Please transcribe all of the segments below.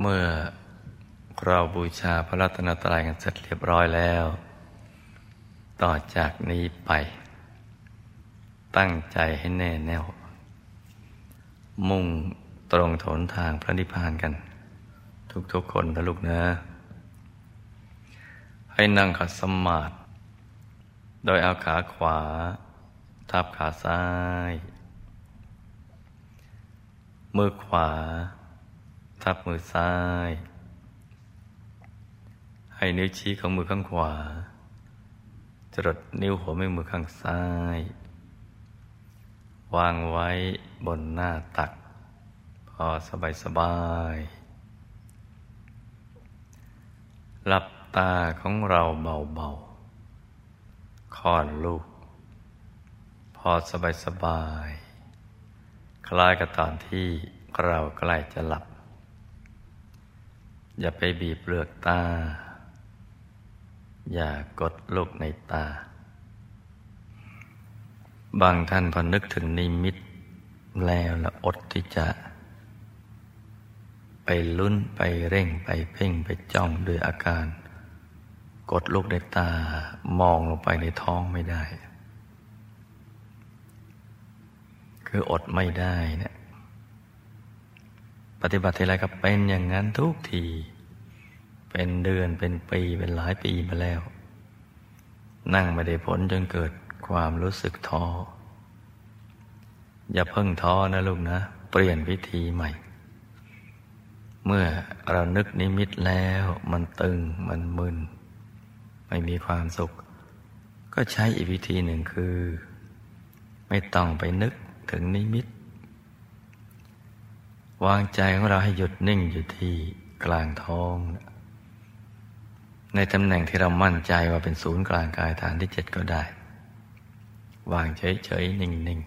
เมื่อเราบูชาพระรัตนตรัยกันเสร็จเรียบร้อยแล้ว ต่อจากนี้ไป ตั้งใจให้แน่แน่ว มุ่งตรงถนทางพระนิพพานกัน ทุกๆคนนะลูกนะ ให้นั่งขัดสมาธิโดยเอาขาขวา ทับขาซ้าย มือขวา ทับมือซ้าย ให้นิ้วชี้ของมือข้างขวา จรดนิ้วหัวแม่มือข้างซ้าย วางไว้บนหน้าตัก พอสบายสบายหลับตาของเราเบาๆคลอดลูก พอสบายสบายคล้ายกับตอนที่เราใกล้จะหลับ อย่าไปบีบเปลือกตา อย่ากดลูกในตา บางท่านพอนึกถึงนิมิต แล้วละอดที่จะ ไปลุ้นไปเร่งไปเพ่งไปจ้องด้วยอาการ กดลูกในตามองลงไปในท้องไม่ได้ คืออดไม่ได้เนะี่ย ปฏิบัติทีไรก็เป็นอย่างนั้นทุกที เป็นเดือนเป็นปีเป็นหลายปีมาแล้ว นั่งไม่ได้ผลจนเกิดความรู้สึกท้อ อย่าเพิ่งท้อนะลูกนะ เปลี่ยนวิธีใหม่ เมื่อเรานึกนิมิตแล้วมันตึงมันมึน ไม่มีความสุข ก็ใช้อีกวิธีหนึ่งคือ ไม่ต้องไปนึกถึงนิมิต วางใจของเราให้หยุดนิ่งอยู่ที่กลางท้อง ในตำแหน่งที่เรามั่นใจว่าเป็นศูนย์กลางกายฐานที่เจ็ดก็ได้ วางเฉยๆ นิ่ง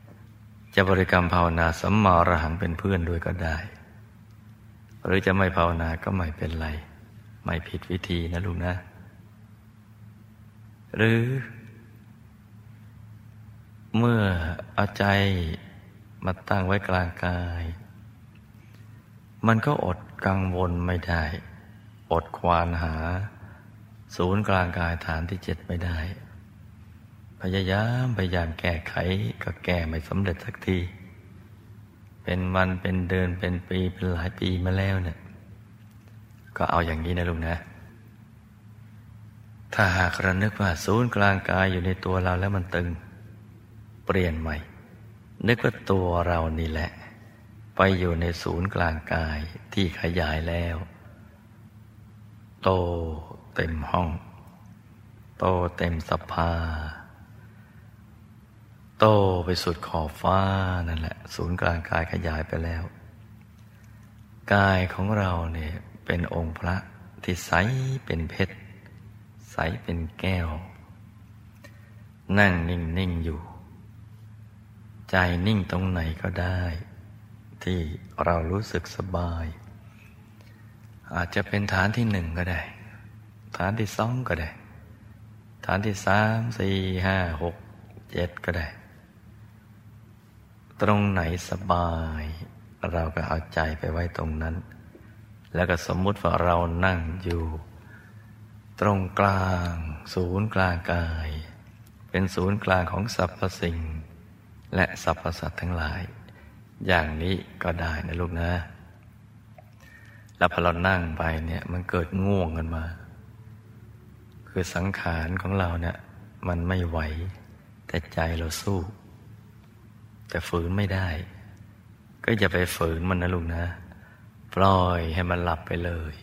ๆ จะบริกรรมภาวนาสัมมาอรหังเป็นเพื่อนด้วยก็ได้ หรือจะไม่ภาวนาก็ไม่เป็นไร ไม่ผิดวิธีนะลูกนะ หรือ เมื่อเอาใจมาตั้งไว้กลางกาย มันก็อดกังวลไม่ได้ อดควานหา ศูนย์กลางกายฐานที่เจ็ดไม่ได้ พยายามพยายามแก้ไขก็แก้ไม่สำเร็จสักที เป็นวันเป็นเดือนเป็นปีเป็นหลายปีมาแล้วเนี่ย ก็เอาอย่างนี้นะลุงนะ ถ้าหากระนึกว่าศูนย์กลางกายอยู่ในตัวเราแล้วมันตึง เปลี่ยนใหม่ นึกว่าตัวเรานี่แหละ ไปอยู่ในศูนย์กลางกายที่ขยายแล้ว โตเต็มห้อง โตเต็มสภา โตไปสุดขอบฟ้านั่นแหละ ศูนย์กลางกายขยายไปแล้ว กายของเราเนี่ยเป็นองค์พระที่ใสเป็นเพชร ใสเป็นแก้ว นั่งนิ่งนิ่งอยู่ ใจนิ่งตรงไหนก็ได้ ที่เรารู้สึกสบาย อาจจะเป็นฐานที่หนึ่งก็ได้ ฐานที่สองก็ได้ ฐานที่สามสี่ห้าหกเจ็ดก็ได้ ตรงไหนสบาย เราก็เอาใจไปไว้ตรงนั้น แล้วก็สมมุติว่าเรานั่งอยู่ ตรงกลาง ศูนย์กลางกาย เป็นศูนย์กลางของสรรพสิ่ง และสรรพสัตว์ทั้งหลาย อย่างนี้ก็ได้นะลูกนะ แล้วพอเรานั่งไปเนี่ย มันเกิดง่วงกันมา คือสังขารของเราเนี่ย มันไม่ไหว แต่ใจเราสู้ แต่ฝืนไม่ได้ ก็อย่าไปฝืนมันนะลูกนะ ปล่อยให้มันหลับไปเลย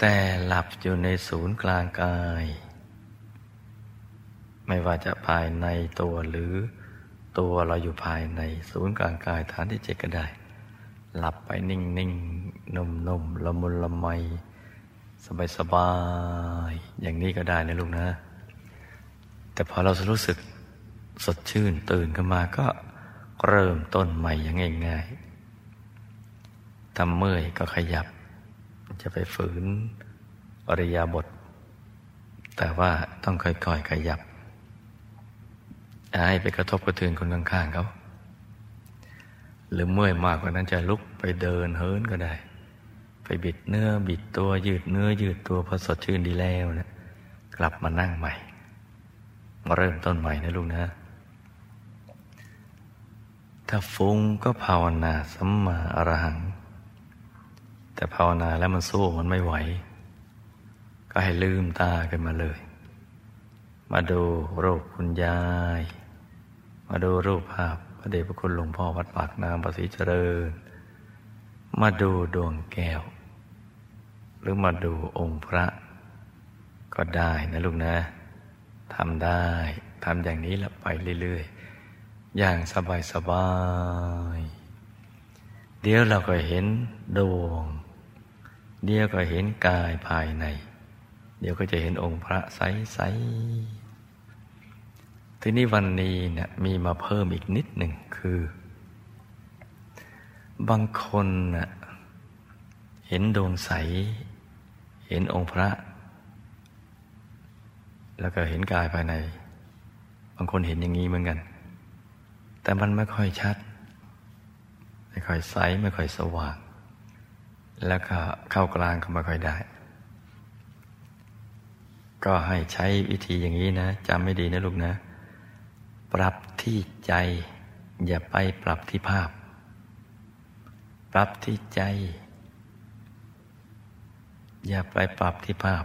แต่หลับอยู่ในศูนย์กลางกาย ไม่ว่าจะภายในตัวหรือ ตัวเราอยู่ภายในศูนย์กลางกายฐานที่เจ็ดก็ได้ หลับไปนิ่งนิ่งนุ่มนุ่มละมุนละไม สบายสบายอย่างนี้ก็ได้นะลูกนะ แต่พอเรารู้สึกสดชื่นตื่นขึ้นมาก็เริ่มต้นใหม่อย่างง่ายๆทำเมื่อยก็ขยับ จะไปฝืนอริยาบท แต่ว่าต้องค่อยๆขยับ ให้ไปกระทบกระเทือนคนข้างๆเขาหรือเมื่อยมากกว่านั้นจะลุกไปเดินเฮิร์นก็ได้ ไปบิดเนื้อบิดตัวยืดเนื้อยืดตัวพอสดชื่นดีแล้วนะกลับมานั่งใหม่ มาเริ่มต้นใหม่นะลูกนะ ถ้าฟุ้งก็ภาวนาสัมมาอรหัง แต่ภาวนาแล้วมันสู้มันไม่ไหว ก็ให้ลืมตากันมาเลย มาดูรูปคุณยาย มาดูรูปภาพพระเดชพระคุณหลวงพ่อวัดปากน้ำประสิเจริญ มาดูดวงแก้ว หรือมาดูองค์พระ ก็ได้นะลูกนะทำได้ทำอย่างนี้ล้วไปเรื่อยๆ อย่างสบายๆเดี๋ยวเราก็เห็นดวง เดี๋ยวก็เห็นกายภายใน เดี๋ยวก็จะเห็นองค์พระใสๆ ทีนี้วันนี้เนี่ยมีมาเพิ่มอีกนิดหนึ่งคือ บางคนนะเห็นดวงใส เห็นองค์พระ แล้วก็เห็นกายภายใน บางคนเห็นอย่างนี้เหมือนกัน แต่มันไม่ค่อยชัด ไม่ค่อยใส ไม่ค่อยสว่าง แล้วก็เข้ากลางก็ไม่ค่อยได้ก็ให้ใช้วิธีอย่างนี้นะจำไม่ดีนะลูกนะ ปรับที่ใจ อย่าไปปรับที่ภาพ ปรับที่ใจ อย่าไปปรับที่ภาพ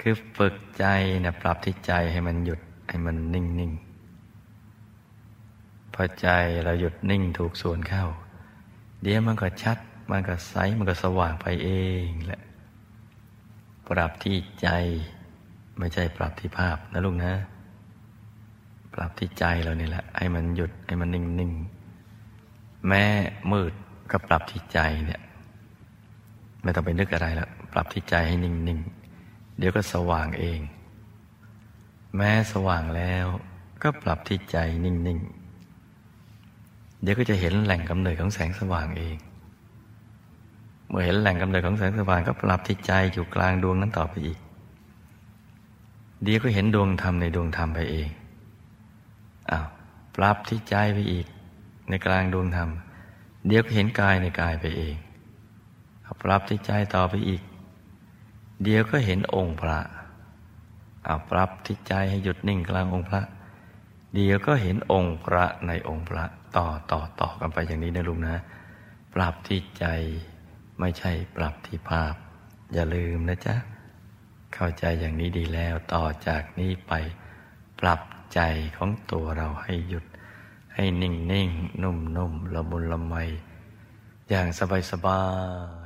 คือฝึกใจนะปรับที่ใจให้มันหยุดให้มันนิ่งนิ่งพอใจเราหยุดนิ่งถูกส่วนเข้า เดี๋ยวมันก็ชัด มันก็ใสมันก็สว่างไปเองแหละปรับที่ใจไม่ใช่ปรับที่ภาพนะลูกนะ ปรับที่ใจเรานี่แหละให้มันหยุดให้มันนิ่งนิ่งแม้มืดก็ปรับที่ใจเนี่ย ไม่ต้องไปนึกอะไรแล้วปรับที่ใจให้นิ่งนิ่งเดี๋ยวก็สว่างเอง แม้สว่างแล้วก็ปรับที่ใจนิ่งๆ เดี๋ยวก็จะเห็นแหล่งกำเนิดของแสงสว่างเอง เมื่อเห็นแหล่งกำเนิดของแสงสว่างก็ปรับที่ใจอยู่กลางดวงนั้นต่อไปอีก เดี๋ยวก็เห็นดวงธรรมในดวงธรรมไปเอง อ้าวปรับที่ใจไปอีก ในกลางดวงธรรม เดี๋ยวก็เห็นกายในกายไปเองเอาปรับที่ใจต่อไปอีก เดี๋ยวก็เห็นองค์พระอาปรับที่ใจให้หยุดนิ่งกลางองค์พระ เดี๋ยวก็เห็นองค์พระในองค์พระต่อต่อต่อกันไปอย่างนี้นะลุงนะ ปรับที่ใจไม่ใช่ปรับที่ภาพ อย่าลืมนะจ๊ะ เข้าใจอย่างนี้ดีแล้วต่อจากนี้ไปปรับ ใจของตัวเราให้หยุด ให้นิ่งนิ่งนุ่มนุ่มละมุนละไม อย่างสบายสบาย